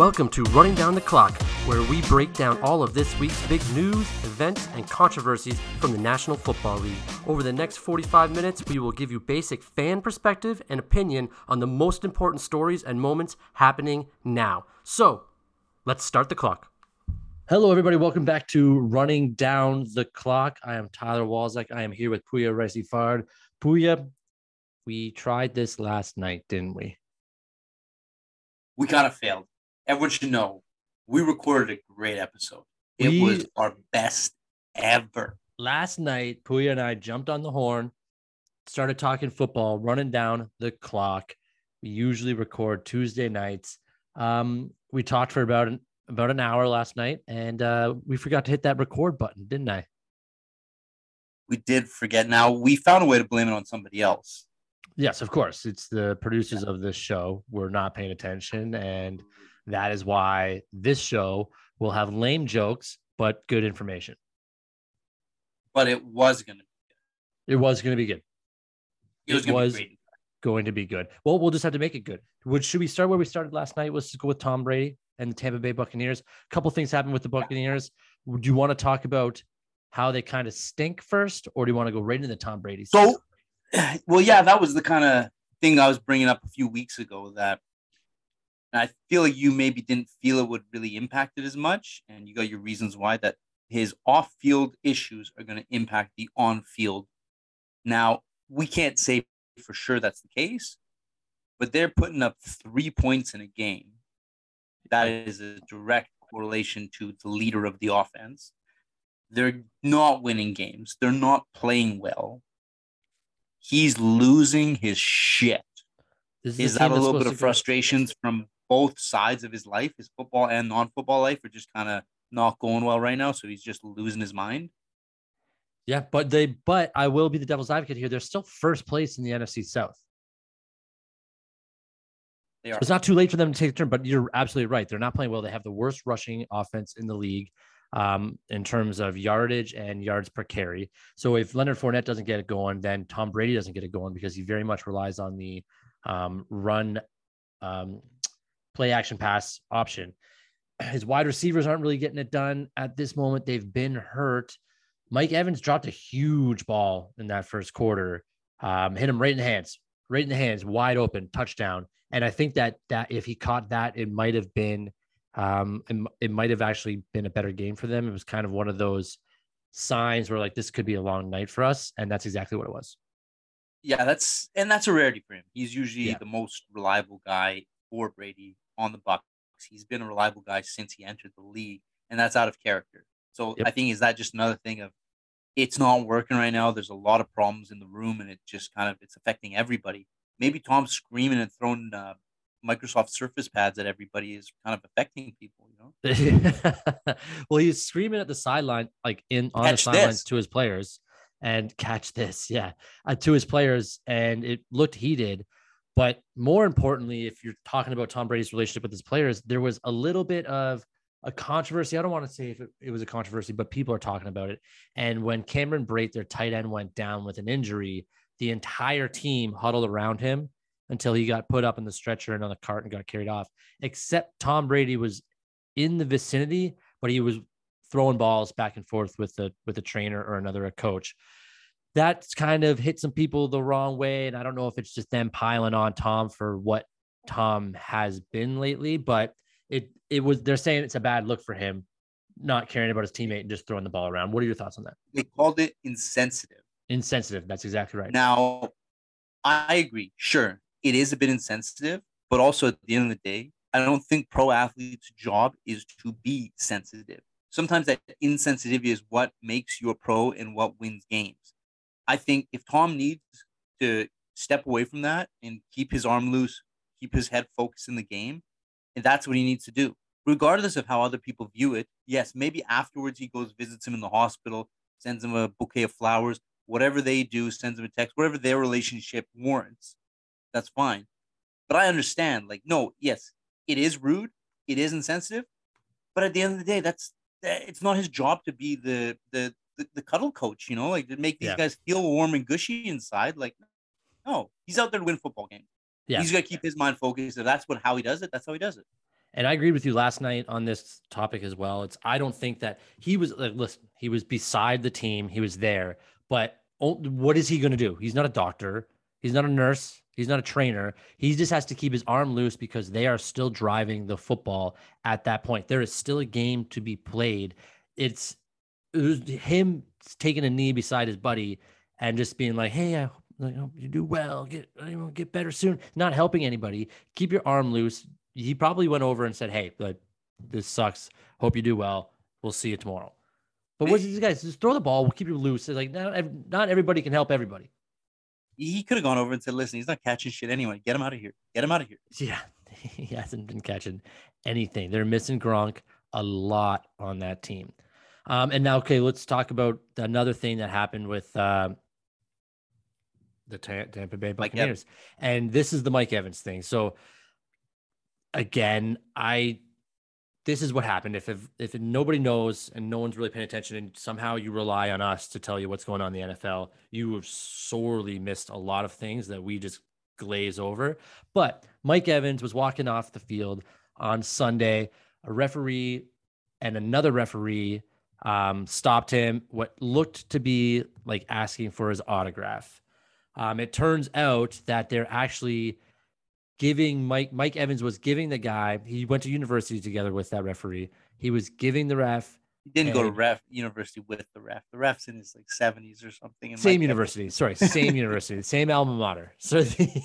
Welcome to Running Down the Clock, where we break down all of this week's big news, events, and controversies from the National Football League. Over the next 45 minutes, we will give you basic fan perspective and opinion on the most important stories and moments happening now. So, let's start the clock. Hello, everybody. Welcome back to Running Down the Clock. I am Tyler Walzak. I am here with Poya Ricey Fard. Poya, we tried this last night, didn't we? We kind of failed everyone should know we recorded a great episode. It We- was our best ever. last night, Puya and I jumped on the horn, started talking football, running down the clock. We usually record Tuesday nights. Um, we talked for about an, about an hour last night, and uh, we forgot to hit that record button, didn't I? We did forget. Now we found a way to blame it on somebody else. Yes, of course. It's the producers of this show We're not paying attention, and that is why this show will have lame jokes but good information. But it was gonna. Be good. It was going to be good. It was It was- be going to be good. Well, we'll just have to make it good. Would should we start where we started last night? Let's go with Tom Brady and the Tampa Bay Buccaneers. A couple things happened with the Buccaneers. Do you want to talk about how they kind of stink first, or do you want to go right into the Tom Brady? So, well, yeah, that was the kind of thing I was bringing up a few weeks ago. That and I feel like you maybe didn't feel it would really impact it as much, and you got your reasons why. That his off-field issues are going to impact the on-field. Now we can't say for sure that's the case, but they're putting up three points in a game. That is a direct correlation to the leader of the offense. They're not winning games. They're not playing well. He's losing his shit. This the Is that a little bit of go- frustrations from both sides of his life, his football and non-football life, are just kind of not going well right now? So he's just losing his mind. Yeah, but they but I will be the devil's advocate here. They're still first place in the NFC South. They are. It's not too late for them to take a turn, but you're absolutely right. They're not playing well. They have the worst rushing offense in the league um, in terms of yardage and yards per carry. So if Leonard Fournette doesn't get it going, then Tom Brady doesn't get it going because he very much relies on the um, run, um, play action pass option. His wide receivers aren't really getting it done at this moment. They've been hurt. Mike Evans dropped a huge ball in that first quarter, um, hit him right in the hands, right in the hands, wide open, touchdown. And I think that that if he caught that, it might have been, um, it, it might have actually been a better game for them. It was kind of one of those signs where like this could be a long night for us, and that's exactly what it was. Yeah, that's and that's a rarity for him. He's usually Yeah. the most reliable guy for Brady on the Bucks. He's been a reliable guy since he entered the league, and that's out of character. So Yep. I think is that just another thing of it's not working right now. There's a lot of problems in the room, and it just kind of it's affecting everybody. Maybe Tom's screaming and throwing uh, Microsoft Surface pads at everybody is kind of affecting people. You know, well, he's screaming at the sideline, like in on Catch the sidelines to his players, and catch this, yeah, uh, to his players, and it looked heated. But more importantly, if you're talking about Tom Brady's relationship with his players, there was a little bit of a controversy. I don't want to say if it, it was a controversy, but people are talking about it. And when Cameron Brate, their tight end, went down with an injury, the entire team huddled around him until he got put up in the stretcher and on the cart and got carried off. Except Tom Brady was in the vicinity, but he was throwing balls back and forth with the with a trainer or another a coach. That's kind of hit some people the wrong way, and I don't know if it's just them piling on Tom for what Tom has been lately, but it it was they're saying it's a bad look for him, not caring about his teammate and just throwing the ball around. What are your thoughts on that? they called it insensitive. Insensitive. That's exactly right. Now, I agree. Sure, it is a bit insensitive, but also at the end of the day, I don't think pro athletes' job is to be sensitive. Sometimes that insensitivity is what makes you a pro and what wins games. I think if Tom needs to step away from that and keep his arm loose, keep his head focused in the game, and that's what he needs to do. Regardless of how other people view it, yes, maybe afterwards he goes visits him in the hospital, sends him a bouquet of flowers, whatever they do, sends him a text, whatever their relationship warrants, that's fine. But I understand, like, no, yes, it is rude, it is insensitive, but at the end of the day, that's eh, it's not his job to be the the the, the cuddle coach, you know, like to make these Yeah. guys feel warm and gushy inside. Like, no, he's out there to win football games. Yeah. He's got to keep his mind focused. If that's what how he does it, that's how he does it. And I agreed with you last night on this topic as well. It's I don't think that he was like listen, he was beside the team, he was there, but what is he going to do? He's not a doctor, he's not a nurse, he's not a trainer. He just has to keep his arm loose because they are still driving the football at that point. There is still a game to be played. It's it was him taking a knee beside his buddy and just being like, "Hey, I hope you do well. Get get better soon." Not helping anybody. Keep your arm loose. He probably went over and said, "Hey, but this sucks. Hope you do well. We'll see you tomorrow." But what's these guys? Just throw the ball. We'll keep you loose. It's like not not everybody can help everybody. He could have gone over and said, "Listen, he's not catching shit anyway. Get him out of here. Get him out of here." Yeah, he hasn't been catching anything. They're missing Gronk a lot on that team. Um, and now, okay, let's talk about another thing that happened with uh, the Tampa Bay Buccaneers. And this is the Mike Evans thing. So again, I this is what happened. If if, if nobody knows and no one's really paying attention, and somehow you rely on us to tell you what's going on in the NFL, you have sorely missed a lot of things that we just glaze over. But Mike Evans was walking off the field on Sunday. A referee and another referee um, stopped him. What looked to be like asking for his autograph. Um, it turns out that they're actually giving Mike Mike Evans was giving the guy. He went to university together with that referee. He was giving the ref. He didn't go to ref university with the ref. The ref's in his like seventies or something. Same Mike university. Evans. Sorry, same university, same alma mater. So the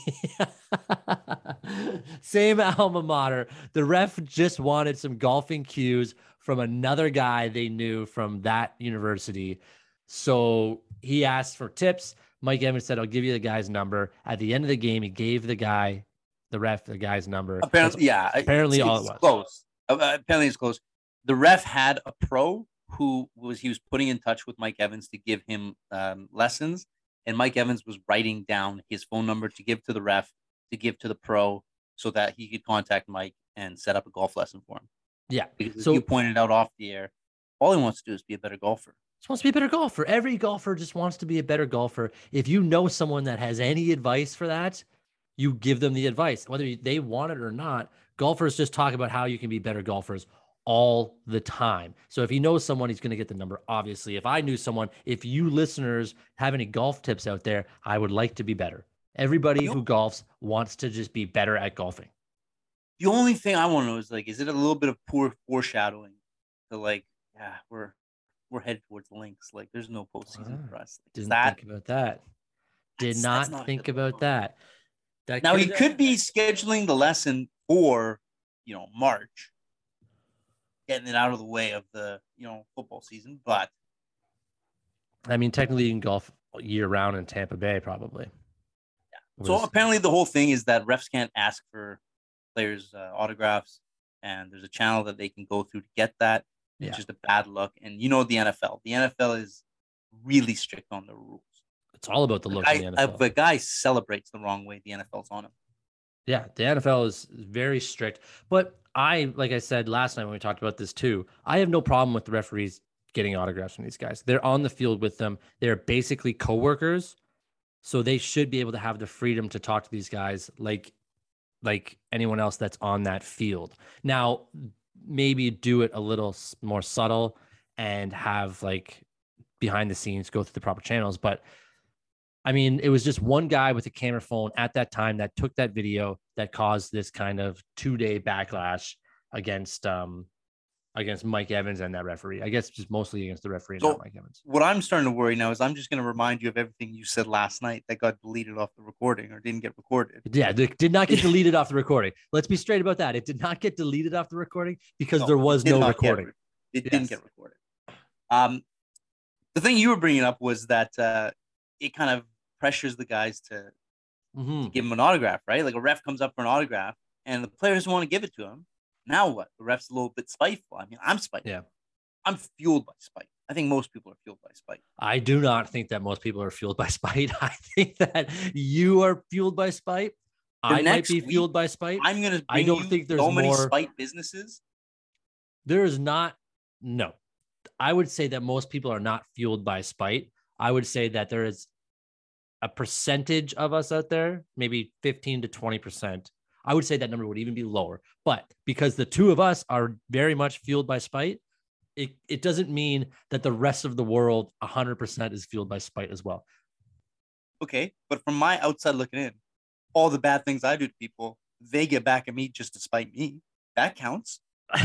same alma mater. The ref just wanted some golfing cues from another guy they knew from that university. So he asked for tips. Mike Evans said, I'll give you the guy's number. At the end of the game, he gave the guy, the ref, the guy's number. Apparently, That's yeah. Apparently, it's, all it's it was. Close. Uh, uh, apparently, it's close. The ref had a pro who was he was putting in touch with Mike Evans to give him um, lessons, and Mike Evans was writing down his phone number to give to the ref to give to the pro so that he could contact Mike and set up a golf lesson for him. Yeah. Because so you pointed out off the air, all he wants to do is be a better golfer. Just wants to be a better golfer. Every golfer just wants to be a better golfer. If you know someone that has any advice for that, you give them the advice, whether they want it or not. Golfers just talk about how you can be better golfers all the time. So if he knows someone, he's going to get the number. Obviously, if I knew someone, if you listeners have any golf tips out there, I would like to be better. Everybody who golfs wants to just be better at golfing. The only thing I want to know is like, is it a little bit of poor foreshadowing to like, yeah, we're we're headed towards links. Like, there's no postseason ah, for us. Like, didn't that, think about that. Did not, not think about that. that. Now he could be scheduling the lesson for, you know, March, getting it out of the way of the you know football season. But I mean, technically, you can golf year round in Tampa Bay, probably. Yeah. So apparently, the whole thing is that refs can't ask for players' uh, autographs, and there's a channel that they can go through to get that. It's yeah. just a bad look. And you know the NFL. The NFL is really strict on the rules. It's all about the look. I, the if a guy celebrates the wrong way, the NFL's on him. Yeah, the NFL is very strict. But I, like I said last night when we talked about this too, I have no problem with the referees getting autographs from these guys. They're on the field with them. They're basically coworkers. So they should be able to have the freedom to talk to these guys like like anyone else that's on that field. Now, maybe do it a little more subtle and have like behind the scenes go through the proper channels. But I mean, it was just one guy with a camera phone at that time that took that video that caused this kind of two day backlash against um against Mike Evans and that referee. I guess just mostly against the referee, so not Mike Evans. What I'm starting to worry now is I'm just going to remind you of everything you said last night that got deleted off the recording or didn't get recorded. Yeah, it did not get deleted off the recording. Let's be straight about that. It did not get deleted off the recording because no, there was no recording. Get, it yes. didn't get recorded. Um, the thing you were bringing up was that uh, it kind of pressures the guys to, mm-hmm. to give him an autograph, right? Like a ref comes up for an autograph and the player doesn't want to give it to him now what? The ref's a little bit spiteful. I mean, I'm spiteful. Yeah. I'm fueled by spite. I think most people are fueled by spite. I do not think that most people are fueled by spite. I think that you are fueled by spite. For I might be week, fueled by spite. I'm gonna. I don't think there's so many more... spite businesses. There is not. No, I would say that most people are not fueled by spite. I would say that there is a percentage of us out there, maybe 15 to 20 percent, I would say that number would even be lower. But because the two of us are very much fueled by spite, it, it doesn't mean that the rest of the world 100% is fueled by spite as well. Okay. But from my outside looking in, all the bad things I do to people, they get back at me just to spite me. That counts.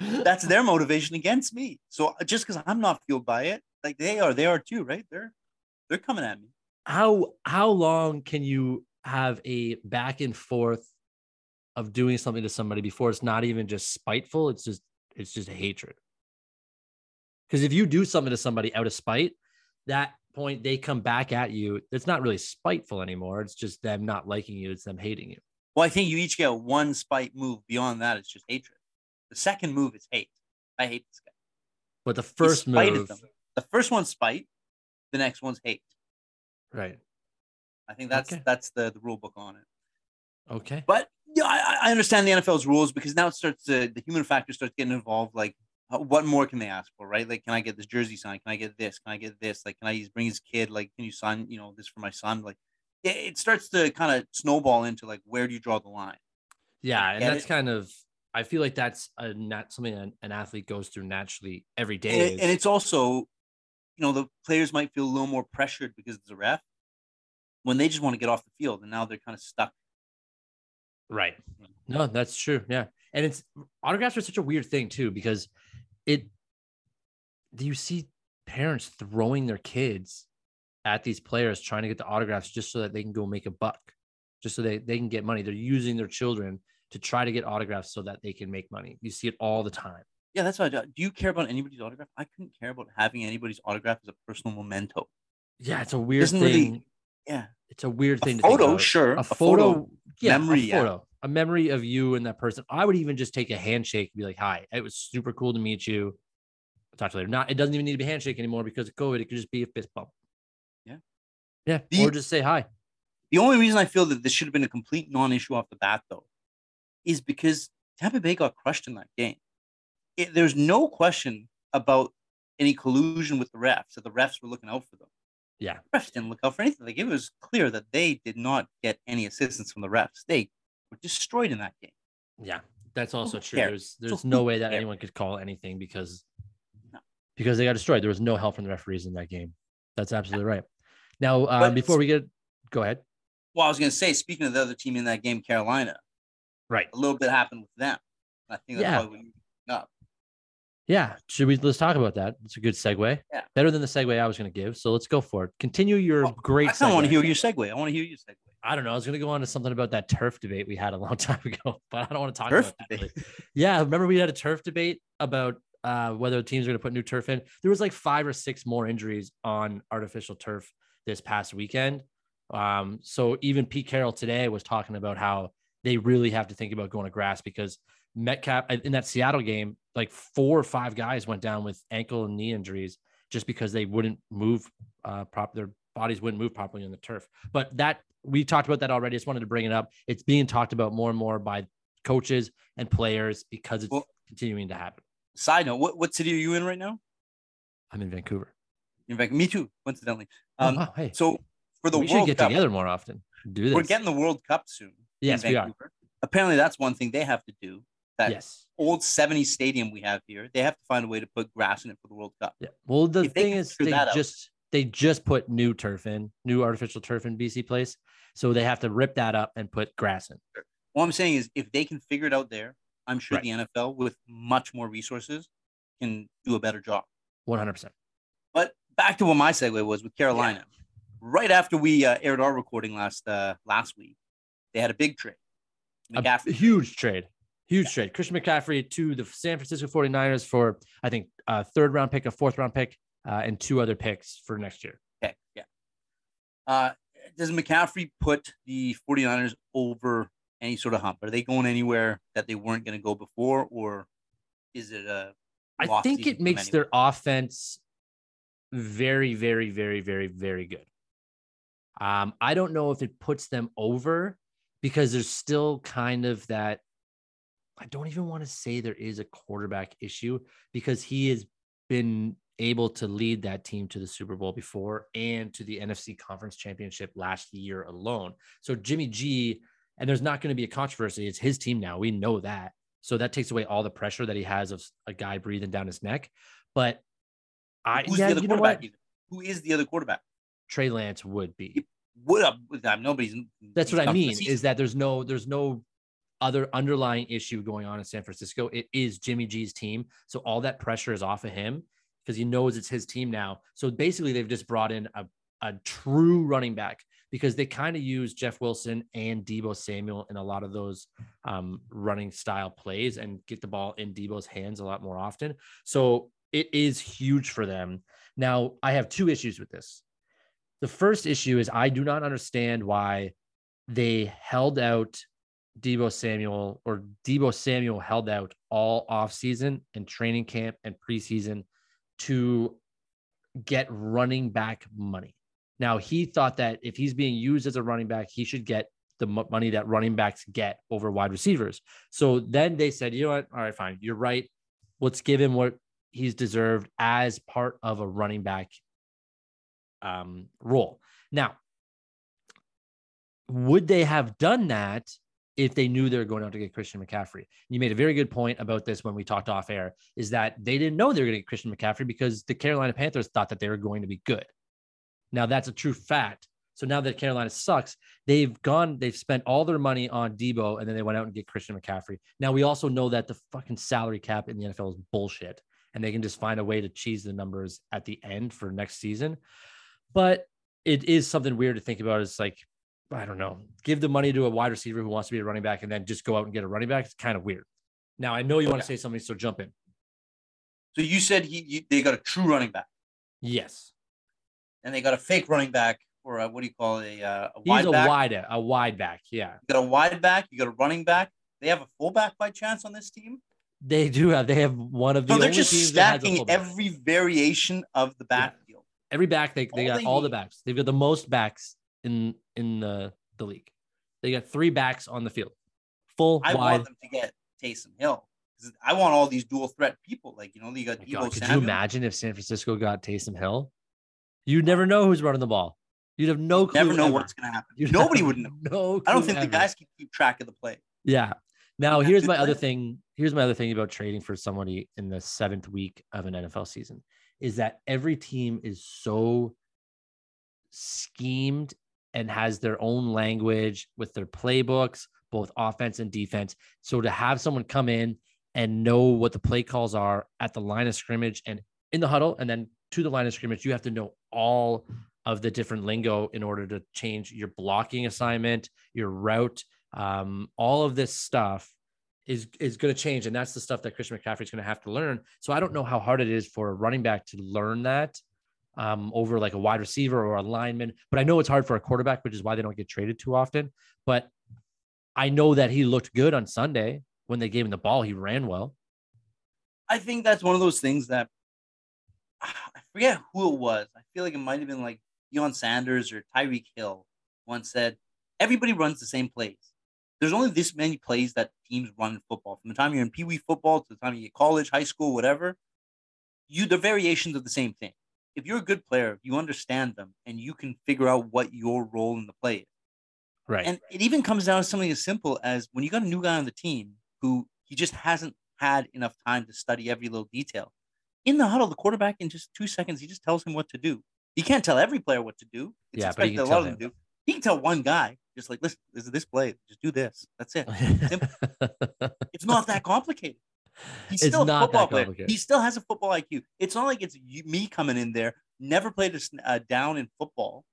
That's their motivation against me. So just because I'm not fueled by it, like they are, they are too, right? They're they're coming at me. How how long can you have a back and forth of doing something to somebody before it's not even just spiteful? It's just it's just a hatred. Because if you do something to somebody out of spite, that point they come back at you. It's not really spiteful anymore. It's just them not liking you. It's them hating you. Well, I think you each get one spite move. Beyond that, it's just hatred. The second move is hate. I hate this guy. But the first move, them. the first one's spite. The next one's hate. Right. I think that's okay. that's the, the rule book on it. Okay. But yeah, I, I understand the NFL's rules because now it starts to the human factor starts getting involved. Like, uh, what more can they ask for, right? Like, can I get this jersey signed? Can I get this? Can I get this? Like, can I bring his kid? Like, can you sign, you know, this for my son? Like, it, it starts to kind of snowball into like, where do you draw the line? Yeah, and that's it? kind of I feel like that's a not something an, an athlete goes through naturally every day. And, and, it's also, you know, the players might feel a little more pressured because it's a ref when they just want to get off the field, and now they're kind of stuck. Right. No, that's true. Yeah, and it's autographs are such a weird thing too because it. Do you see parents throwing their kids at these players trying to get the autographs just so that they can go make a buck, just so they, they can get money? They're using their children to try to get autographs so that they can make money. You see it all the time. Yeah, that's what I do. Do you care about anybody's autograph? I couldn't care about having anybody's autograph as a personal memento. Yeah, it's a weird Isn't thing. Really, yeah, it's a weird thing. A photo, sure. A, a photo, photo, yeah, memory, a photo, yeah. a memory of you and that person. I would even just take a handshake and be like, "Hi, it was super cool to meet you." I'll talk to you later. Not, it doesn't even need to be a handshake anymore because of COVID. It could just be a fist bump. Yeah, yeah, the, or just say hi. The only reason I feel that this should have been a complete non-issue off the bat, though, is because Tampa Bay got crushed in that game. It, there's no question about any collusion with the refs, that the refs were looking out for them. Yeah. The refs didn't look out for anything. Like it was clear that they did not get any assistance from the refs. They were destroyed in that game. Yeah, that's also true. There's there's no way that anyone could call anything because no. because they got destroyed. There was no help from the referees in that game. That's absolutely right. Now, um, before we get, go ahead. Well, I was going to say, speaking of the other team in that game, Carolina, Right. A little bit happened with them. I think that's yeah. probably. Yeah. Should we let's talk about that? It's a good segue. Yeah. Better than the segue I was going to give. So let's go for it. Continue your well, great. I of want to hear your segue. I want to hear your segue. I don't know. I was going to go on to something about that turf debate we had a long time ago, but I don't want to talk turf about that. yeah. Remember we had a turf debate about uh, whether teams are going to put new turf in. There was like five or six more injuries on artificial turf this past weekend. Um, so even Pete Carroll today was talking about how they really have to think about going to grass because Metcalf in that Seattle game, like four or five guys went down with ankle and knee injuries just because they wouldn't move uh prop their bodies wouldn't move properly on the turf. But that we talked about that already. I just wanted to bring it up. It's being talked about more and more by coaches and players because it's well, continuing to happen. Side note, what, what city are you in right now? I'm in Vancouver. In fact, me too, coincidentally. Um, oh, wow. hey. So for the we World should get Cup, together more often. Do this. We're getting the World Cup soon. Yes, we are. Apparently, that's one thing they have to do. That yes. old 70 stadium we have here, they have to find a way to put grass in it for the World Cup. Yeah. Well, the if thing is, they just they just put new turf in, new artificial turf in BC Place, so they have to rip that up and put grass in. What I'm saying is, if they can figure it out there, I'm sure right. the NFL, with much more resources, can do a better job. 100. percent But back to what my segue was with Carolina. Yeah. Right after we uh, aired our recording last uh, last week, they had a big trade. McCaffrey. A huge trade. Huge yeah. trade. Christian McCaffrey to the San Francisco 49ers for, I think, a third round pick, a fourth round pick, uh, and two other picks for next year. Okay. Yeah. Uh, does McCaffrey put the 49ers over any sort of hump? Are they going anywhere that they weren't going to go before, or is it a? I think it makes their offense very, very, very, very, very good. Um, I don't know if it puts them over because there's still kind of that. I don't even want to say there is a quarterback issue because he has been able to lead that team to the Super Bowl before and to the NFC Conference Championship last year alone. So Jimmy G, and there's not going to be a controversy. It's his team now. We know that. So that takes away all the pressure that he has of a guy breathing down his neck. But I, Who's yeah, the other you know quarterback? Who is the other quarterback? Trey Lance would be. What up? Nobody's. That's what I mean. Is that there's no there's no other underlying issue going on in San Francisco. It is Jimmy G's team, so all that pressure is off of him because he knows it's his team now. So basically, they've just brought in a a true running back because they kind of use Jeff Wilson and Deebo Samuel in a lot of those um, running style plays and get the ball in Deebo's hands a lot more often. So it is huge for them. Now, I have two issues with this. The first issue is I do not understand why they held out Deebo Samuel or Deebo Samuel held out all offseason and training camp and preseason to get running back money. Now, he thought that if he's being used as a running back, he should get the mo- money that running backs get over wide receivers. So then they said, you know what? All right, fine. You're right. Let's give him what he's deserved as part of a running back um, role. Now, would they have done that if they knew they were going out to get Christian McCaffrey? You made a very good point about this when we talked off air is that they didn't know they were going to get Christian McCaffrey because the Carolina Panthers thought that they were going to be good. Now that's a true fact. So now that Carolina sucks, they've gone, they've spent all their money on Deebo and then they went out and get Christian McCaffrey. Now we also know that the fucking salary cap in the NFL is bullshit and they can just find a way to cheese the numbers at the end for next season. But it is something weird to think about. It's like, I don't know, give the money to a wide receiver who wants to be a running back and then just go out and get a running back. It's kind of weird. Now I know you want to say something, so jump in. So you said he, you, they got a true running back, Yes. and they got a fake running back, or a, what do you call it, a, uh, a He's wide a back. wide a wide back. Yeah. You got a wide back. You got a running back. They have a fullback by chance on this team. They do have they have one of the So they're just teams that has a stacking every variation of the Yeah. backfield. every back they, they all got they all the backs. They've got the most backs in in the the league. They got three backs on the field. Full I wide. want them to get Taysom Hill I want all these dual threat people. Like you know, you got Deebo God, could you imagine if San Francisco got Taysom Hill? You'd never know who's running the ball. You'd have no clue. Never know ever. what's going to happen. You'd Nobody would know. No, I don't think the guys can keep track of the play. Yeah. Now here's my other thing. Here's my other thing about trading for somebody in the seventh week of an NFL season is that every team is so schemed and has their own language with their playbooks, both offense and defense. So to have someone come in and know what the play calls are at the line of scrimmage and in the huddle and then to the line of scrimmage, you have to know all of the different lingo in order to change your blocking assignment, your route, um, all of this stuff is is going to change, and that's the stuff that Christian McCaffrey is going to have to learn. So I don't know how hard it is for a running back to learn that um, over like a wide receiver or a lineman, but I know it's hard for a quarterback, which is why they don't get traded too often. But I know that he looked good on Sunday when they gave him the ball. He ran well. I think that's one of those things that I forget who it was. I feel like it might have been like Deion Sanders or Tyreek Hill once said, everybody runs the same plays. There's only this many plays that teams run in football. From the time you're in Pee Wee football to the time you get college, high school, whatever, you the variations of the same thing. If you're a good player, you understand them and you can figure out what your role in the play is. Right. And it even comes down to something as simple as when you got a new guy on the team who he just hasn't had enough time to study every little detail. In the huddle, the quarterback in just two seconds, he just tells him what to do. He can't tell every player what to do. It's Yeah, but he expected can a lot tell of them do. He can tell one guy, just like, listen, this is this play. Just do this. That's it. It's not that complicated. He's It's still a football that player. He still has a football IQ. It's not like it's you, me coming in there, never played a uh, down in football,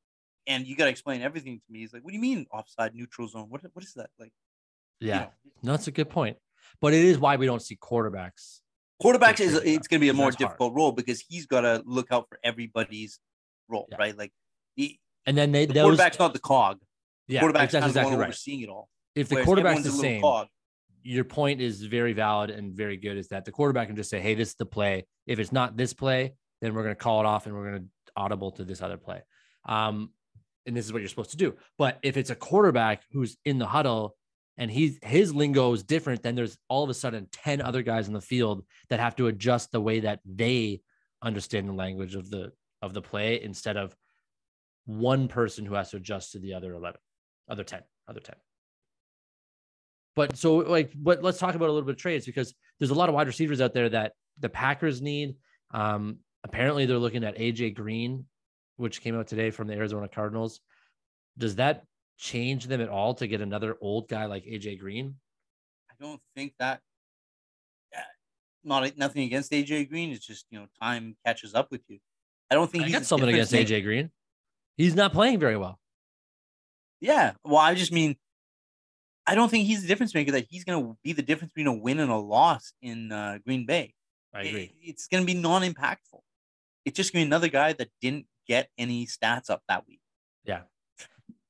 and you got to explain everything to me. He's like, "What do you mean offside, neutral zone? What what is that like?" you yeah. know? No, that's a good point. But it is why we don't see quarterbacks. quarterbacks is it it's going to be a more that's hard. difficult role because he's got to look out for everybody's role, Yeah. right? Like he, And then they the those, quarterback's not the cog. yeah, quarterback's that's kind of the exactly one right. overseeing it all. If the quarterback's the same, cog. Your point is very valid and very good is that the quarterback can just say, Hey, this is the play. If it's not this play, then we're going to call it off and we're going to audible to this other play. Um, and this is what you're supposed to do. But if it's a quarterback who's in the huddle and he's his lingo is different, then there's all of a sudden 10 other guys in the field that have to adjust the way that they understand the language of the of the play instead of one person who has to adjust to the other 11 other 10 other 10 but so like but let's talk about a little bit of trades because there's a lot of wide receivers out there that the packers need um apparently they're looking at aj green which came out today from the arizona cardinals does that change them at all to get another old guy like aj green I don't think that. Not nothing against AJ Green. It's just you know time catches up with you. I don't think i he's got something against aj green he's not playing very well Yeah, well, I just mean, I don't think he's the difference maker. That he's going to be the difference between a win and a loss in uh, Green Bay. i agree It- it's going to be non-impactful. It's just going to be another guy that didn't get any stats up that week. Yeah.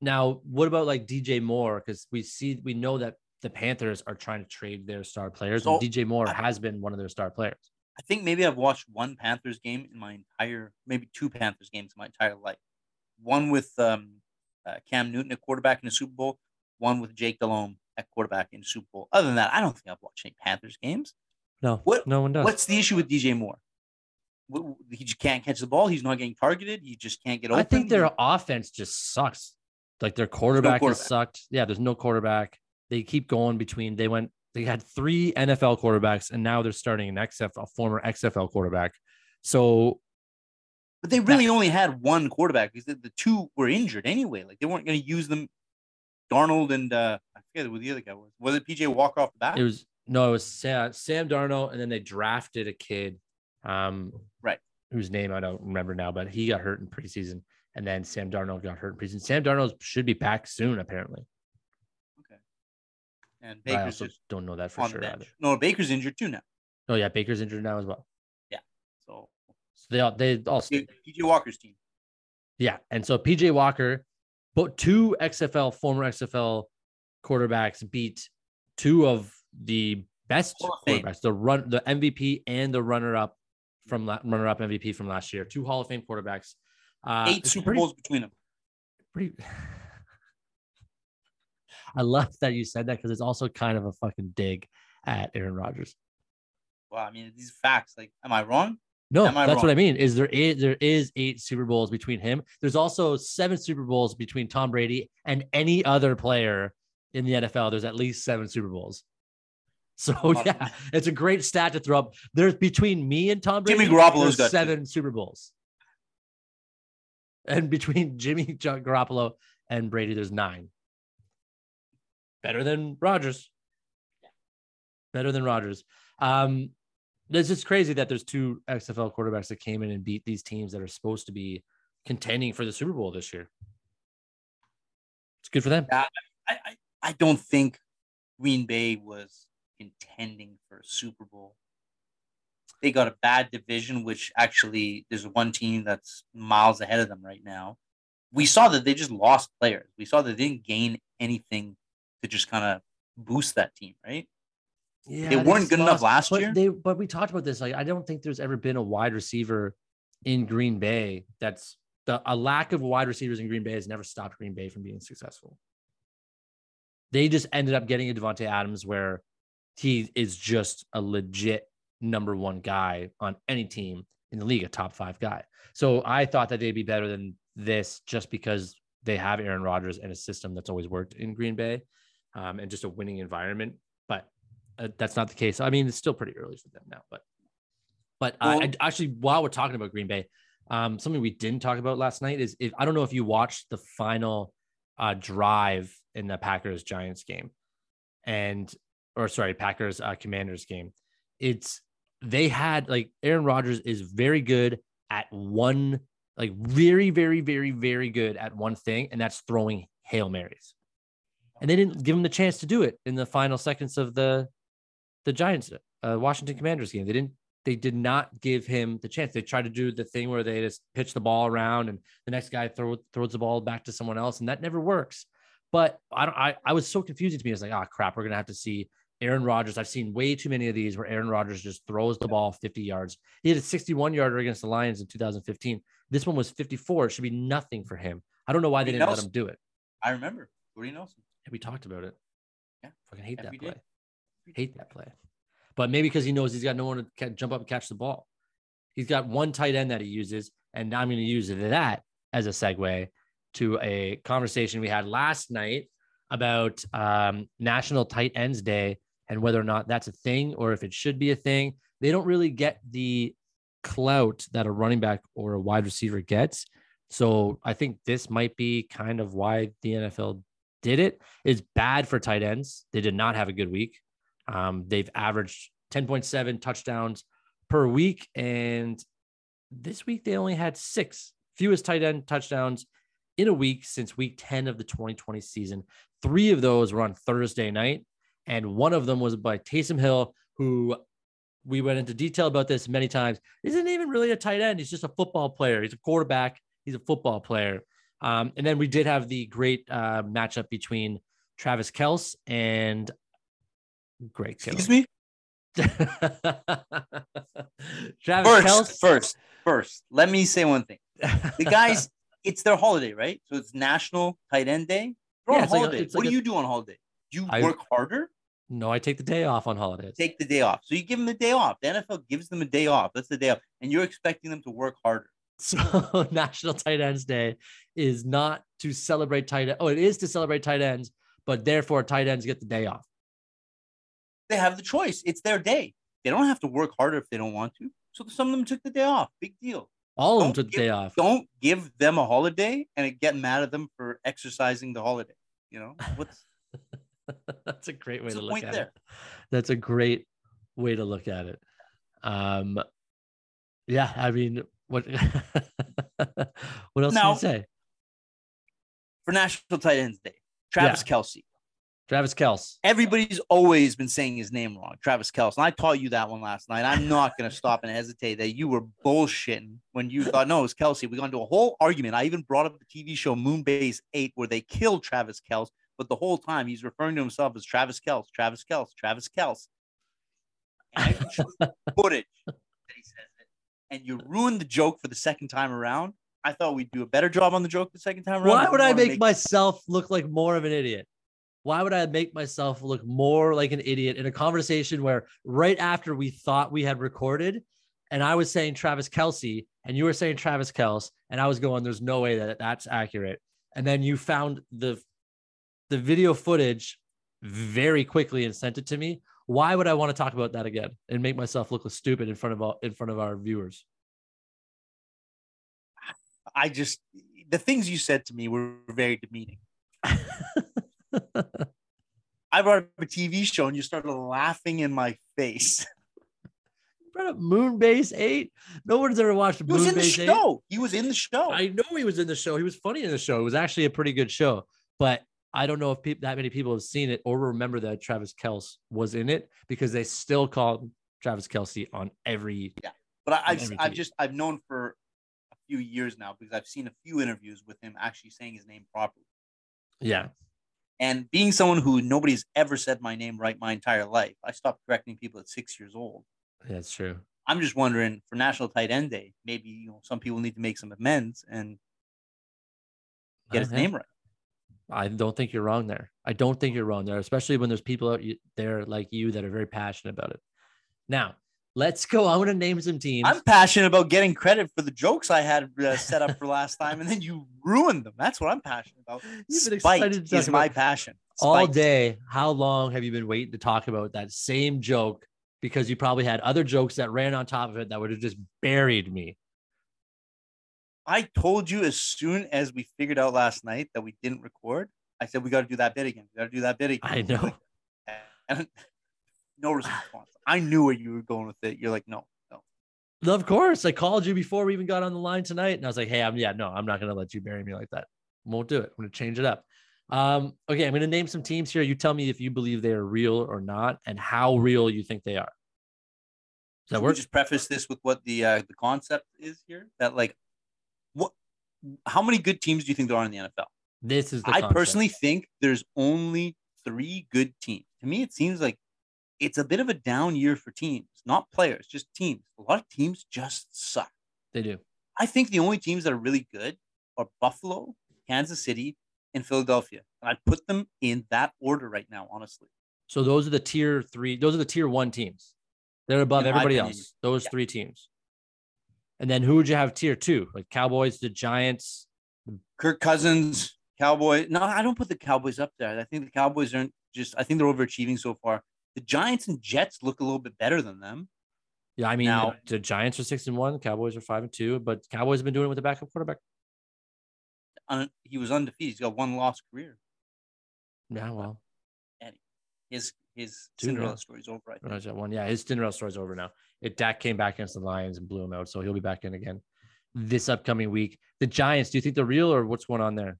Now, what about like DJ Moore? Because we see, we know that the Panthers are trying to trade their star players, So, and DJ Moore I- has been one of their star players. I think maybe I've watched one Panthers game in my entire, maybe two Panthers games in my entire life. One with um, uh, Cam Newton at quarterback in the Super Bowl. One with Jake Delhomme at quarterback in Super Bowl. Other than that, I don't think I've watched any Panthers games. No, What- no one does. What's the issue with DJ Moore? What- what- He just can't catch the ball. He's not getting targeted. He just can't get open. I think their offense just sucks. Like their quarterback, has quarterback. sucked. Yeah, there's no quarterback. They keep going between. They went. They had three NFL quarterbacks, and now they're starting an XFL, a former XFL quarterback. So But they really only had one quarterback because the, the two were injured anyway. Like they weren't going to use them. Darnold and uh, I forget who the other guy was. Was it PJ Walker off the bat? it was no, it was Sam, Sam Darnold, and then they drafted a kid, um, Right. Whose name I don't remember now, but he got hurt in preseason, and then Sam Darnold got hurt in preseason. Sam Darnold should be back soon, apparently. okay. And But I also just don't know that for sure either. No, Baker's injured too now. Oh yeah, Baker's injured now as well. Yeah, so So they all they all PJ Walker's team. yeah, and so PJ Walker, but two XFL former XFL quarterbacks beat two of the best Hall quarterbacks, the run the MVP and the runner up from la- runner up MVP from last year, two Hall of Fame quarterbacks. Uh, Eight Super pretty- Bowls between them. pretty. I love that you said that because it's also kind of a fucking dig at Aaron Rodgers. Well, I mean, these facts. Like, am I wrong? No, that's what? I mean. Is there is there is eight Super Bowls between him? There's also seven Super Bowls between Tom Brady and any other player in the NFL. There's at least seven Super Bowls. So yeah, it's a great stat to throw up. There's between me and Tom Brady. Jimmy Garoppolo's got two. seven Super Bowls, and between Jimmy Gar- Garoppolo and Brady, there's nine. Better than Rodgers. Better than Rodgers. Um, it's just crazy that there's two XFL quarterbacks that came in and beat these teams that are supposed to be contending for the Super Bowl this year. It's good for them. I, I, I don't think Green Bay was intending for a Super Bowl. They got a bad division, which actually there's one team that's miles ahead of them right now. We saw that they just lost players. We saw that they didn't gain anything to just kind of boost that team, right? Yeah, They weren't good enough last year? They, but we talked about this. Like, I don't think there's ever been a wide receiver in Green Bay that's the a lack of wide receivers in Green Bay has never stopped Green Bay from being successful. They just ended up getting a Davante Adams where he is just a legit number one guy on any team in the league, a top five guy. So I thought that they'd be better than this just because they have Aaron Rodgers and a system that's always worked in Green Bay um, and just a winning environment. Uh, that's not the case. I mean, it's still pretty early for them now, but but I, I actually while we're talking about Green Bay, um, something we didn't talk about last night is if I don't know if you watched the final uh, drive in the Packers Giants game, and or sorry Packers uh, Commanders game. It's they had like Aaron Rodgers is very good at one like very very very very good at one thing, and that's throwing hail marys. And they didn't give him the chance to do it in the final seconds of the the Giants uh, Washington Commanders game. They didn't. They did not give him the chance. They tried to do the thing where they just pitch the ball around and the next guy throw, throws the ball back to someone else, and that never works. But I don't. I, I was so confusing to me. I was like, oh crap, we're gonna have to see Aaron Rodgers. I've seen way too many of these where Aaron Rodgers just throws the ball 50 yards. He had a 61 yarder against the Lions in 2015. This one was 54. It should be nothing for him. I don't know why they He didn't let him do it. I remember Jordy Nelson. Yeah, we talked about it. Yeah. Fucking hate that Every play. day. Hate that play. But maybe because he knows he's got no one to ca- jump up and catch the ball. He's got one tight end that he uses, and I'm going to use that as a segue to a conversation we had last night about um, National Tight Ends Day and whether or not that's a thing or if it should be a thing. They don't really get the clout that a running back or a wide receiver gets. So I think this might be kind of why the NFL did it. It's bad for tight ends. They did not have a good week. Um, they've averaged 10.7 touchdowns per week. And this week they only had six fewest tight end touchdowns in a week since week 10 of the 2020 season. Three of those were on Thursday night, and one of them was by Taysom Hill, who we went into detail about this many times. Isn't even really a tight end. He's just a football player. He's a quarterback. He's a football player. Um, and then we did have the great uh, matchup between Travis Kelce and Greg Kittle. Excuse me? Travis first, Kelce. First, first, let me say one thing. The guys, it's their holiday, right? So it's National Tight End Day. Yeah, on holiday. Like a, what like do a, you do on holiday? Do you I, work harder? No, I take the day off on holidays. Take the day off. So you give them the day off. The NFL gives them a day off. That's the day off. And you're expecting them to work harder. So National Tight Ends Day is not to celebrate tight end. Oh, it is to celebrate tight ends, but therefore tight ends get the day off. They have the choice. It's their day. They don't have to work harder if they don't want to. So some of them took the day off. Big deal. All of them took the day off. Don't give them a holiday and get mad at them for exercising the holiday. You know what's That's a great way to look at there. it. That's a great way to look at it. Um, yeah, I mean, what what else now, can you say? For National Tight Ends Day, Travis yeah. Kelce. Travis Kelce. Everybody's always been saying his name wrong, Travis Kelce. And I taught you that one last night. I'm not going to stop and hesitate that you were bullshitting when you thought, no, it was Kelce. We got into a whole argument. I even brought up the TV show Moonbase 8 where they killed Travis Kelce but the whole time he's referring to himself as Travis Kelce, Travis Kelce, Travis Kelce. And footage that he says it, and you ruined the joke for the second time around. I thought we'd do a better job on the joke the second time around. Why would I make, make myself look like more of an idiot? Why would I make myself look more like an idiot in a conversation where right after we thought we had recorded, and I was saying Travis Kelsey and you were saying Travis Kelce, and I was going, "There's no way that that's accurate." And then you found the the video footage very quickly and sent it to me. Why would I want to talk about that again and make myself look stupid in front of all, in front of our viewers? I just the things you said to me were very demeaning. I brought up a TV show and you started laughing in my face. You brought up Moonbase 8. No one's ever watched Moonbase 8. He was in the show. 8. He was in the show. I know he was in the show. He was funny in the show. It was actually a pretty good show. But I don't know if pe- that many people have seen it or remember that Travis Kelce was in it because they still call Travis Kelsey on every. Yeah, but I, have I've just I've known for a few years now because I've seen a few interviews with him actually saying his name properly. Yeah. And being someone who nobody's ever said my name right my entire life, I stopped correcting people at six years old. That's true. I'm just wondering for National Tight End Day, maybe you know some people need to make some amends and get uh, his name right. I don't think you're wrong there. I don't think you're wrong there, especially when there's people out there like you that are very passionate about it. Now, let's go. I'm going to name some teams. I'm passionate about getting credit for the jokes I had uh, set up for last time, and then you ruined them. That's what I'm passionate about. You've been Spite excited to is my passion. Spite. All day. How long have you been waiting to talk about that same joke? Because you probably had other jokes that ran on top of it that would have just buried me. I told you as soon as we figured out last night that we didn't record, I said we got to do that bit again. We got to do that bit again. I know. And no response. I knew where you were going with it. You're like, no, no. Of course, I called you before we even got on the line tonight, and I was like, "Hey, I'm yeah, no, I'm not going to let you bury me like that. Won't do it. I'm going to change it up." Um, okay, I'm going to name some teams here. You tell me if you believe they are real or not, and how real you think they are. Does that work? just preface this with what the uh, the concept is here. That like what? How many good teams do you think there are in the NFL? This is. I concept. personally think there's only three good teams. To me, it seems like it's a bit of a down year for teams, not players, just teams. A lot of teams just suck. They do. I think the only teams that are really good are Buffalo, Kansas City, and Philadelphia. And I'd put them in that order right now, honestly. So those are the tier three, those are the tier one teams. They're above everybody else. Those yeah. three teams. And then who would you have tier two? Like Cowboys, the Giants. Kirk Cousins, Cowboys. No, I don't put the Cowboys up there. I think the Cowboys aren't just. I think they're overachieving so far. The Giants and Jets look a little bit better than them. Yeah, I mean Now- the, the Giants are six and one, the Cowboys are five and two, but Cowboys have been doing it with a backup quarterback. Un- he was undefeated. He's got one lost career. Yeah, well, His his Two Cinderella now. story's over. I think. One. Yeah, his Cinderella story's over now. It Dak came back against the Lions and blew him out, so he'll be back in again this upcoming week. The Giants, do you think they're real or what's going on there?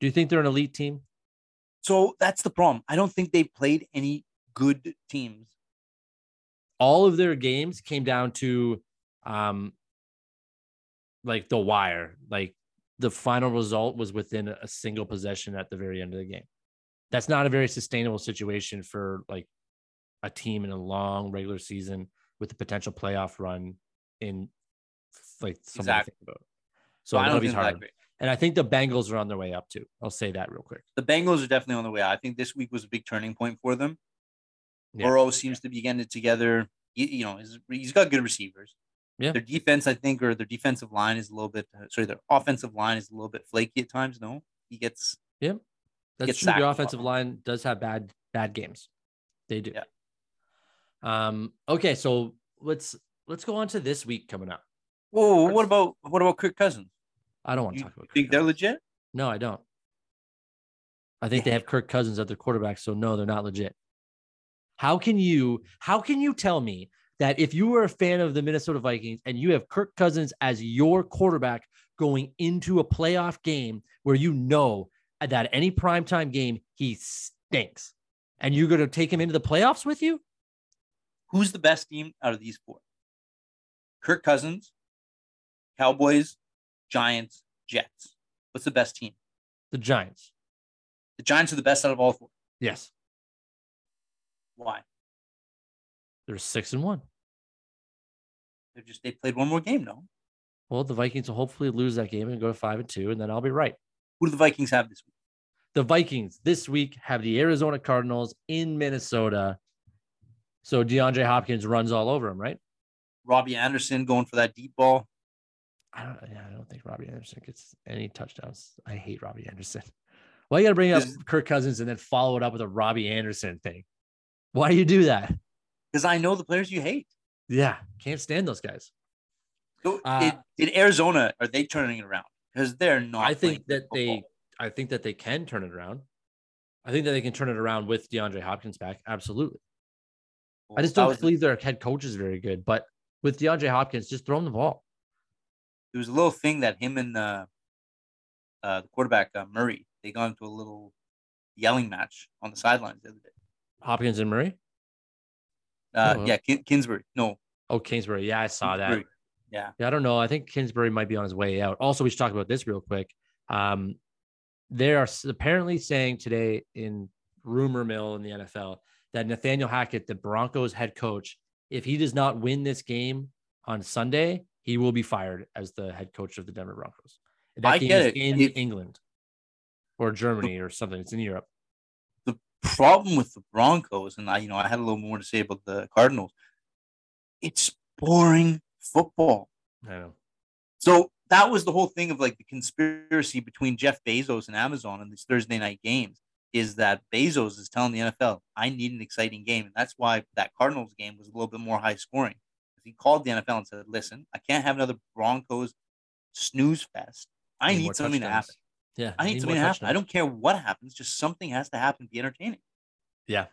Do you think they're an elite team? So that's the problem. I don't think they played any good teams. All of their games came down to um like the wire. Like the final result was within a single possession at the very end of the game. That's not a very sustainable situation for like a team in a long regular season with a potential playoff run in like something to Exactly. think about. So So I don't think hard. And I think the Bengals are on their way up too. I'll say that real quick. The Bengals are definitely on the way. out. I think this week was a big turning point for them. Yeah. Burrow seems to be getting it together. You, you know, he's, he's got good receivers. Yeah. Their defense, I think, or their defensive line is a little bit. Sorry, their offensive line is a little bit flaky at times. No, he gets. Yeah, that's Get true. The offensive line does have bad bad games. They do. Yeah. Um. Okay, so let's let's go on to this week coming up. Whoa, First- what about what about Kirk Cousins? I don't want to You talk about. think Kirk they're Cousins. legit? No, I don't. I think they have Kirk Cousins at their quarterback, so no, they're not legit. How can you how can you tell me that if you were a fan of the Minnesota Vikings and you have Kirk Cousins as your quarterback going into a playoff game where you know that any primetime game he stinks and you're going to take him into the playoffs with you? Who's the best team out of these four? Kirk Cousins, Cowboys, Giants, Jets. What's the best team? The Giants. The Giants are the best out of all four. Yes. Why? They're 6 and 1. They're just they played one more game. No. Well, the Vikings will hopefully lose that game and go to 5 and 2 and then I'll be right. Who do the Vikings have this week? the Vikings this week have the Arizona Cardinals in Minnesota. So DeAndre Hopkins runs all over him, right? Robbie Anderson going for that deep ball. I don't. Yeah, I don't think Robbie Anderson gets any touchdowns. I hate Robbie Anderson. Well, you got to bring up Kirk Cousins and then follow it up with a Robbie Anderson thing? Why do you do that? Because I know the players you hate. Yeah, can't stand those guys. So Uh, in, in Arizona, are they turning it around? Because they're not. I think that they. I think that they can turn it around. I think that they can turn it around with DeAndre Hopkins back. Absolutely. I just don't believe their head coach is very good. But with DeAndre Hopkins, just throw him the ball. there was a little thing that him and uh, uh, the quarterback uh, Murray they got into a little yelling match on the sidelines the other day. Hopkins and Murray. Uh, Oh, yeah, Kin- Kinsbury. No, Oh, Kingsbury. Yeah, I saw that. Yeah, Yeah, I don't know. I think Kingsbury might be on his way out. Also, we should talk about this real quick. Um, they are apparently saying today in rumor mill in the NFL that Nathaniel Hackett, the Broncos head coach, if he does not win this game on Sunday, he will be fired as the head coach of the Denver Broncos. That I game get is it. in England or Germany or something. It's in Europe. Problem with the Broncos, and I, you know, I had a little more to say about the Cardinals. It's boring football. I know. So that was the whole thing of like the conspiracy between Jeff Bezos and Amazon and these Thursday night games is that Bezos is telling the NFL, I need an exciting game. And that's why that Cardinals game was a little bit more high scoring. He called the NFL and said, Listen, I can't have another Broncos snooze fest. I more need something to happen. Yeah, I need, something to happen. I don't care what happens, just something has to happen to be entertaining. Yeah.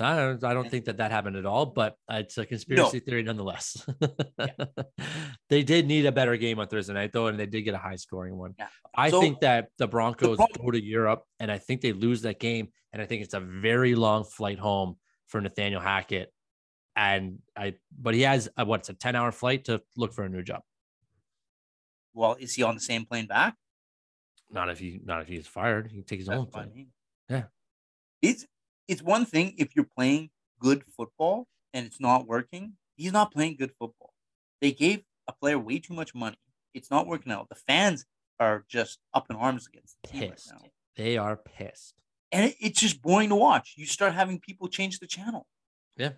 I don't, I don't think that that happened at all, but it's a conspiracy theory nonetheless. they did need a better game on Thursday night, though, and they did get a high scoring one. Yeah. I So- think that the Broncos problem- go to Europe, and I think they lose that game, and I think it's a very long flight home for Nathaniel Hackett. And I, but he has a, what's a ten hour flight to look for a new job. Well, is he on the same plane back? Not if he, not if he's fired, he can take his That's own I mean. Yeah. It's it's one thing if you're playing good football and it's not working. He's not playing good football. They gave a player way too much money. It's not working out. The fans are just up in arms against the team right Pissed. now. They are pissed. And it, it's just boring to watch. You start having people change the channel. Yeah.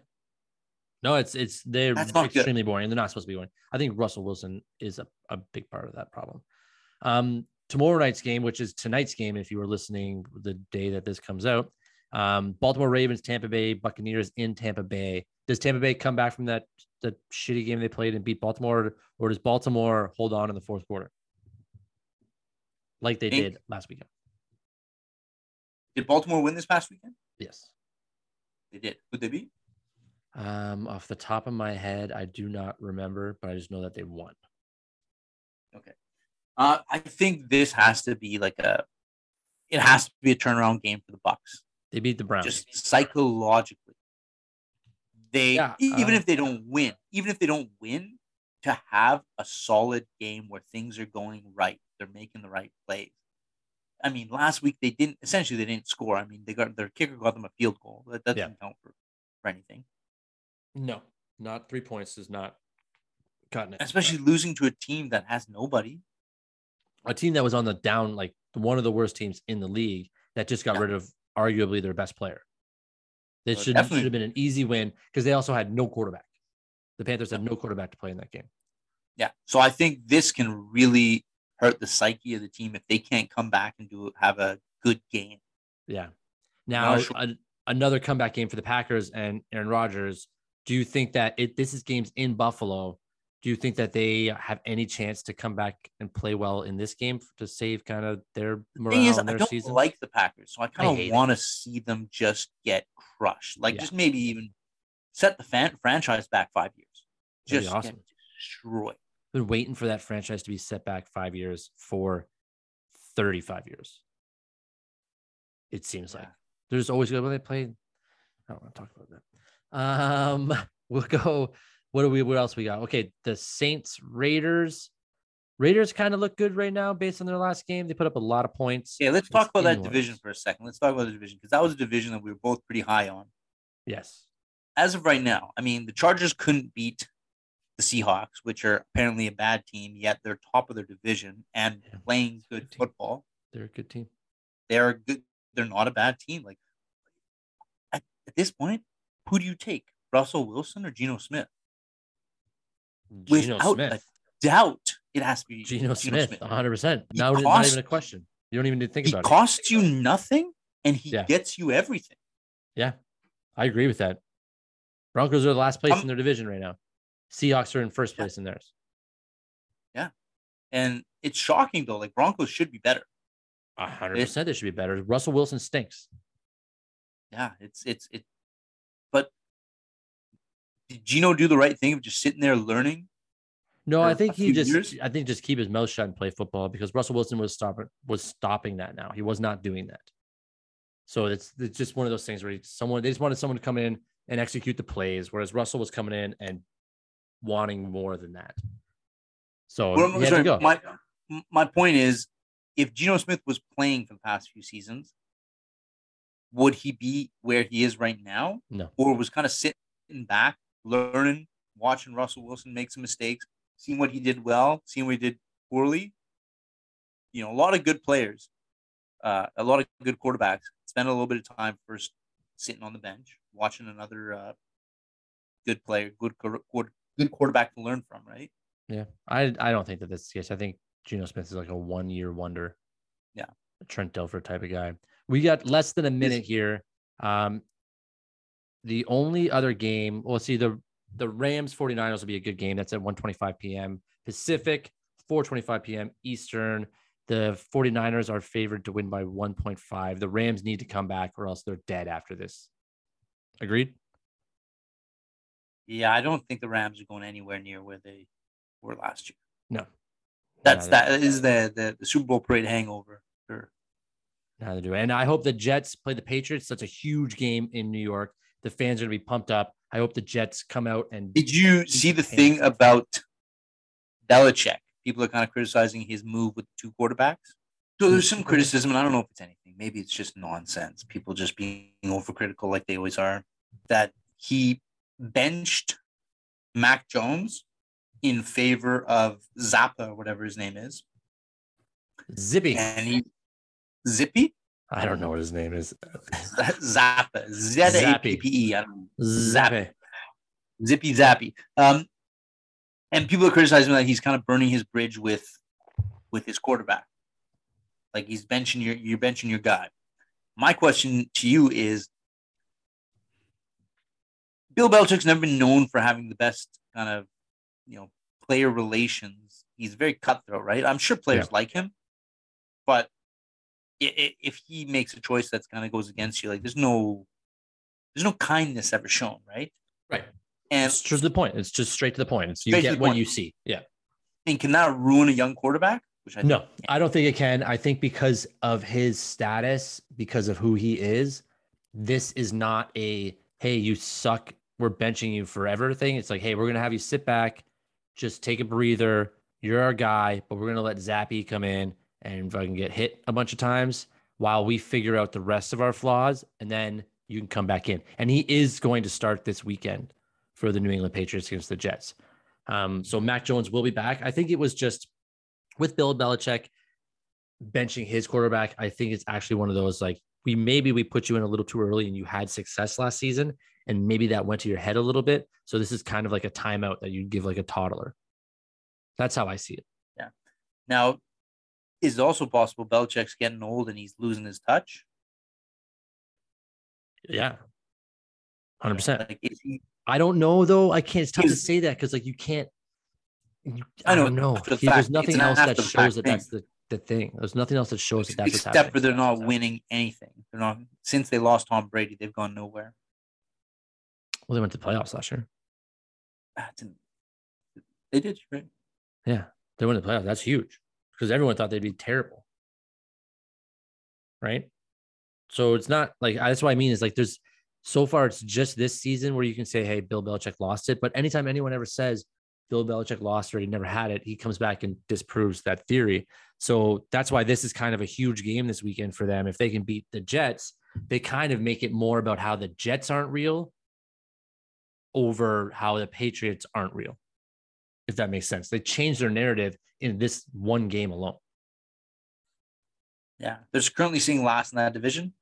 No, it's it's they're not good. extremely boring. They're not supposed to be boring. I think Russell Wilson is a, a big part of that problem. Um, tomorrow night's game, which is tonight's game, if you were listening the day that this comes out, um, Baltimore Ravens, Tampa Bay Buccaneers in Tampa Bay. Does Tampa Bay come back from that the shitty game they played and beat Baltimore, or does Baltimore hold on in the fourth quarter, like they Think- did last weekend? Did Baltimore win this past weekend? Yes. They did. Who'd they beat? Um, off the top of my head, I do not remember, but I just know that they won. Uh, I think this has to be like a. It has to be a turnaround game for the Bucs. They beat the Browns. Just psychologically, they Yeah, even uh, if they don't win, even if they don't win, to have a solid game where things are going right, they're making the right plays. I mean, last week they didn't. Essentially, they didn't score. I mean, they got their kicker got them a field goal. That, that doesn't count for, for anything. no, not three points is not cutting it. Especially losing to a team that has nobody. A team that was on the down, like one of the worst teams in the league, that just got Yeah. rid of arguably their best player. This should, should have been an easy win because they also had no quarterback. The Panthers had no quarterback to play in that game. Yeah. So I think this can really hurt the psyche of the team if they can't come back and do have a good game. Yeah. Now, sure. an- another comeback game for the Packers and Aaron Rodgers. Do you think that it this is games in Buffalo? Do you think that they have any chance to come back and play well in this game to save kind of their The morale thing is, in I their don't season? like the Packers, so I kind of want to see them just get crushed. Like Yeah. just maybe even set the fan- franchise back five years. That'd Just awesome. destroyed. been waiting for that franchise to be set back five years for 35 years. It seems like there's always good when they play. I don't want to talk about that. Um, we'll go. What do we? What else we got? Okay, the Saints Raiders. Raiders kind of look good right now based on their last game. They put up a lot of points. Yeah, let's talk about that division for a second. Let's talk about the division because that was a division that we were both pretty high on. Yes. As of right now, I mean, the Chargers couldn't beat the Seahawks, which are apparently a bad team, yet they're top of their division and Yeah. playing good Good football. They're a good team. They're a good. They're not a bad team. Like at, at this point, who do you take, Russell Wilson or Geno Smith? Geno Without a doubt, it has to be Geno Smith, 100%. He Now it's not even a question. You don't even need to think about it. He costs you nothing, and he Yeah. gets you everything. Yeah, I agree with that. Broncos are the last place Um, in their division right now. Seahawks are in first Yeah. place in theirs. Yeah. And it's shocking though. Like Broncos should be better. A hundred percent, they should be better. Russell Wilson stinks. Yeah, it's it's it. Did Geno do the right thing of just sitting there learning? No, I think he just, years? I think just keep his mouth shut and play football because Russell Wilson was stopping, was stopping that. Now he was not doing that. So it's it's just one of those things where he- someone they just wanted someone to come in and execute the plays, whereas Russell was coming in and wanting more than that. So Well, sorry, my my point is, if Geno Smith was playing for the past few seasons, would he be where he is right now, no, or was kind of sitting back, learning, watching Russell Wilson make some mistakes, seeing what he did well, seeing what he did poorly? You know, a lot of good players, uh, a lot of good quarterbacks spend a little bit of time first sitting on the bench, watching another uh, good player, good good quarterback to learn from, right? Yeah, I I don't think that that's the case. I think Geno Smith is like a one year wonder. Yeah. a Trent Dilfer type of guy. We got less than a minute here. Um, the only other game, well, see the the Rams 49ers will be a good game. That's at 1:25 p.m. Pacific, 4:25 p.m. Eastern. The 49ers are favored to win by 1.5. The Rams need to come back or else they're dead after this. Agreed? Yeah, I don't think the Rams are going anywhere near where they were last year. No. That's that is the, the the Super Bowl parade hangover. Sure. Neither do I. And I hope the Jets play the Patriots. That's a huge game in New York. The fans are going to be pumped up. I hope the Jets come out and Did you see the thing about Belichick? People are kind of criticizing his move with two quarterbacks. So there's some criticism, and I don't know if it's anything. Maybe it's just nonsense. People just being overcritical like they always are. That he benched Mac Jones in favor of Zappa, whatever his name is. Zippy. And he Zippy? I don't know what his name is. Zappa. Z A P P E. I don't know. Zappe. Zippy zappy. Um, and people are criticizing that he's kind of burning his bridge with with his quarterback. Like he's benching your you're benching your guy. My question to you is Bill Belichick's never been known for having the best kind of you know player relations. He's very cutthroat, right? I'm sure players yeah. like him, but if he makes a choice that's kind of goes against you, like there's no there's no kindness ever shown, right? Right. And it's just the point. It's just straight to the point. It's you get what point. you see. Yeah. And can that ruin a young quarterback? Which I no, I don't think it can. I think because of his status, because of who he is, this is not a hey, you suck. We're benching you forever thing. It's like, hey, we're gonna have you sit back, just take a breather. You're our guy, but we're gonna let Zappe come in and fucking get hit a bunch of times while we figure out the rest of our flaws, and then you can come back in. And he is going to start this weekend for the New England Patriots against the Jets. Um, so Mac Jones will be back. I think it was just with Bill Belichick benching his quarterback. I think it's actually one of those like we maybe we put you in a little too early and you had success last season, and maybe that went to your head a little bit. So this is kind of like a timeout that you'd give like a toddler. That's how I see it. Yeah. Now, is also possible Belichick's getting old and he's losing his touch? Yeah. 100%. Like, he, I don't know though. I can't. It's tough to say that because like you can't. You, I, I, don't know. The there's nothing else that shows that that's the, the thing. There's nothing else that shows that that's except for they're not winning anything. They're not since they lost Tom Brady. They've gone nowhere. Well, they went to the playoffs last year. Ah, they did, right? Yeah, they went to the playoffs. That's huge because everyone thought they'd be terrible, right? So it's not like that's what I mean. Is like there's so far it's just this season where you can say, hey, Bill Belichick lost it. But anytime anyone ever says Bill Belichick lost or he never had it, he comes back and disproves that theory. So that's why this is kind of a huge game this weekend for them. If they can beat the Jets, they kind of make it more about how the Jets aren't real over how the Patriots aren't real. If that makes sense. They change their narrative in this one game alone. Yeah. They're currently seeing last in that division.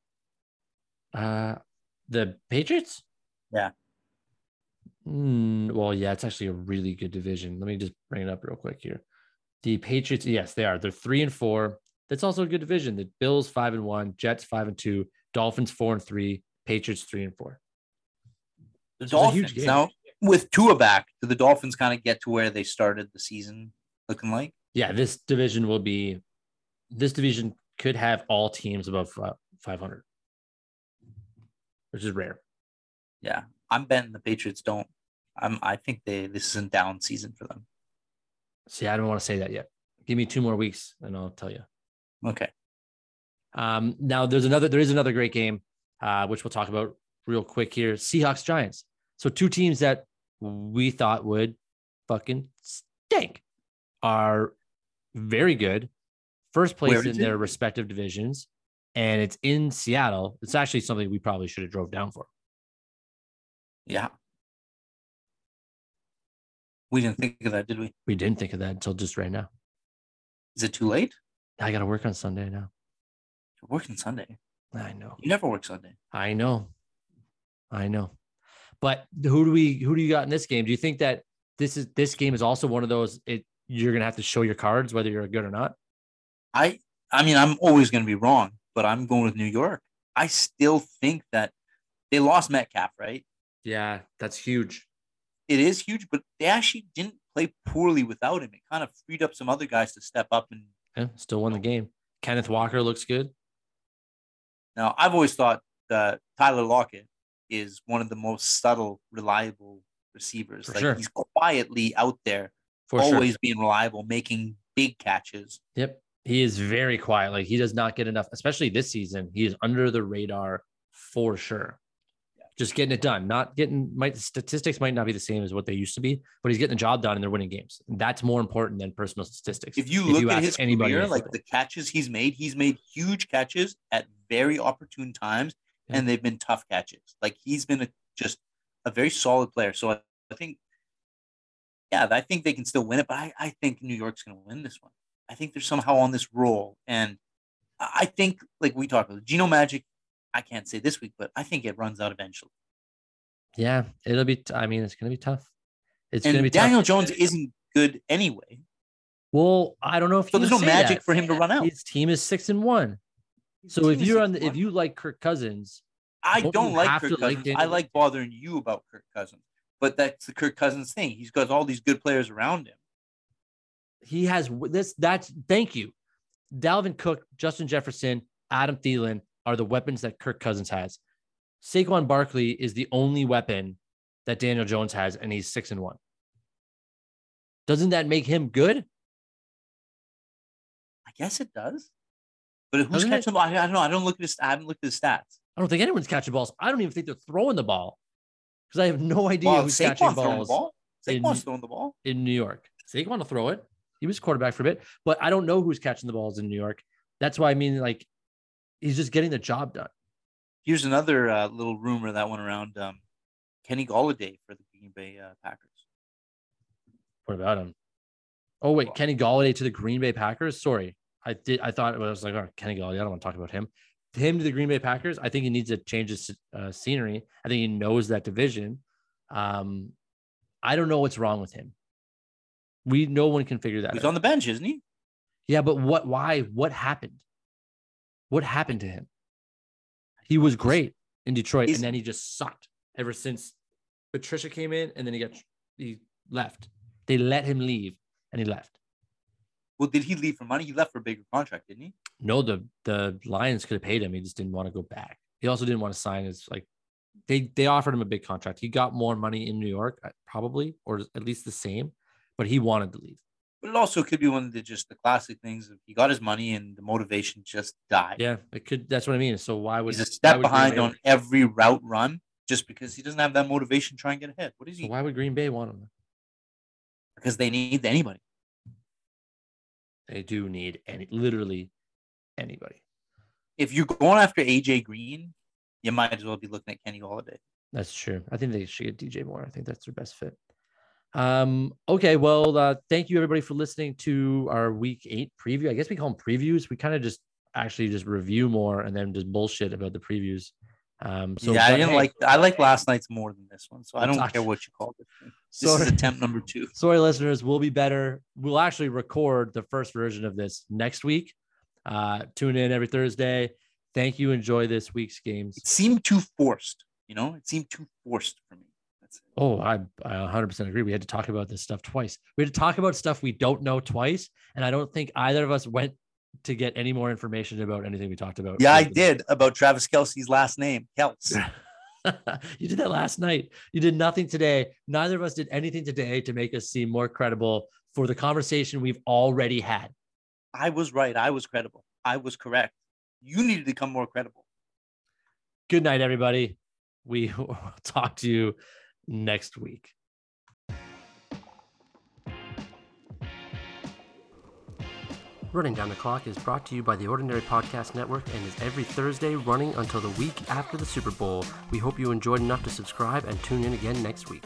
Uh the Patriots? Yeah. Mm, well, yeah, it's actually a really good division. Let me just bring it up real quick here. The Patriots, yes, they are. They're three and four. That's also a good division. The Bills five and one, Jets five and two, Dolphins four and three, Patriots three and four. The so Dolphins now with Tua back, do the Dolphins kind of get to where they started the season looking like? Yeah, this division will be. This division could have all teams above five hundred which is rare. Yeah, I'm betting the Patriots don't. I'm. I think they this is a down season for them. See, I don't want to say that yet. Give me two more weeks, and I'll tell you. Okay. Um, now there's another. There is another great game, uh, which we'll talk about real quick here. Seahawks Giants. So two teams that we thought would fucking stink are very good. First place in their respective divisions and it's in Seattle. It's actually something we probably should have drove down for. Yeah. We didn't think of that, did we? We didn't think of that until just right now. Is it too late? I got to work on Sunday now. You're working Sunday. I know. You never work Sunday. I know. I know. But who do we who do you got in this game? Do you think that this is this game is also one of those it you're gonna have to show your cards whether you're good or not? I I mean I'm always gonna be wrong, but I'm going with New York. I still think that they lost Metcalf, right? Yeah, that's huge. It is huge, but they actually didn't play poorly without him. It kind of freed up some other guys to step up and yeah, still won the game. Kenneth Walker looks good. Now, I've always thought that Tyler Lockett is one of the most subtle, reliable receivers. For like sure. he's quietly out there, For always sure. being reliable, making big catches. Yep. He is very quiet. Like he does not get enough, especially this season. He is under the radar for sure. Just getting it done. Not getting might statistics might not be the same as what they used to be, but he's getting the job done and they're winning games. That's more important than personal statistics. If you look you at his anybody career, like the catches he's made, he's made huge catches at very opportune times, yeah. and they've been tough catches. Like he's been a, just a very solid player. So I, I think, yeah, I think they can still win it, but I, I think New York's going to win this one. I think they're somehow on this roll. And I think, like we talked about, Geno Magic, I can't say this week, but I think it runs out eventually. Yeah, it'll be. T- I mean, it's gonna be tough. It's gonna be tough. Daniel tough. Jones isn't good anyway. Well, I don't know if So there's no magic that. for him to run out. His team is six and one. His So if you're on, the, if you like Kirk Cousins, I don't don't like Kirk to like Cousins. I like bothering you about Kirk Cousins, but that's the Kirk Cousins thing. He's got all these good players around him. he has this. That's thank you. Dalvin Cook, Justin Jefferson, Adam Thielen are the weapons that Kirk Cousins has. Saquon Barkley is the only weapon that Daniel Jones has, and he's six and one. Doesn't that make him good? I guess it does. But who's Doesn't it? catching the ball? I, I don't know. I don't look at his. I haven't looked at his stats. I don't think anyone's catching balls. I don't even think they're throwing the ball because I have no idea Well, who's Saquon's catching throwing the balls ball. in- Saquon's throwing the ball. in New York. Saquon will throw it. He was quarterback for a bit, but I don't know who's catching the balls in New York. That's why I mean, like, he's just getting the job done. Here's another uh, little rumor that went around: um, Kenny Golladay for the Green Bay uh, Packers. What about him? Oh wait, Kenny Golladay to the Green Bay Packers. Sorry, I did. I thought it was like, oh, Kenny Golladay. I don't want to talk about him. Him to the Green Bay Packers. I think he needs to change his uh, scenery. I think he knows that division. Um, I don't know what's wrong with him. We no one can figure that He's out. on the bench, isn't he? yeah, but what? Why? What happened? What happened to him? He was great in Detroit, Is- and then he just sucked ever since Patricia came in, and then he got he left. They let him leave, and he left. Well, did he leave for money? He left for a bigger contract, didn't he? No, the the Lions could have paid him. He just didn't want to go back. He also didn't want to sign his like they they offered him a big contract. He got more money in New York, uh, probably, or at least the same, but he wanted to leave. But it also could be one of the just the classic things of he got his money and the motivation just died. Yeah, it could. That's what I mean. So why would He's a step behind on every route run just because he doesn't have that motivation to try and get ahead. What is So he? why would Green Bay want him? Because they need anybody. They do need any literally anybody. If you're going after AJ Green, you might as well be looking at Kenny Golladay. That's true. I think they should get DJ Moore. I think that's their best fit. Um, okay, well, uh, thank you everybody for listening to our week eight preview. I guess we call them previews. We kind of just actually just review more and then just bullshit about the previews. Um, so yeah, I didn't hey, like I like last night's more than this one, so I don't care what you call it. This Sorry. is attempt number two. sorry, listeners, we'll be better. We'll actually record the first version of this next week. Uh, tune in every Thursday. Thank you. Enjoy this week's games. It seemed too forced, you know. It seemed too forced for me. That's it. Oh, I, I 100% agree. We had to talk about this stuff twice. We had to talk about stuff we don't know twice. And I don't think either of us went to get any more information about anything we talked about. Yeah, I did about Travis Kelce's last name, Kels. you did that last night. You did nothing today. Neither of us did anything today to make us seem more credible for the conversation we've already had. I was right. I was credible. I was correct. You need to become more credible. Good night, everybody. We will talk to you next week. Running Down the Clock is brought to you by the Ordinary Podcast Network and is every Thursday running until the week after the Super Bowl. We hope you enjoyed enough to subscribe and tune in again next week.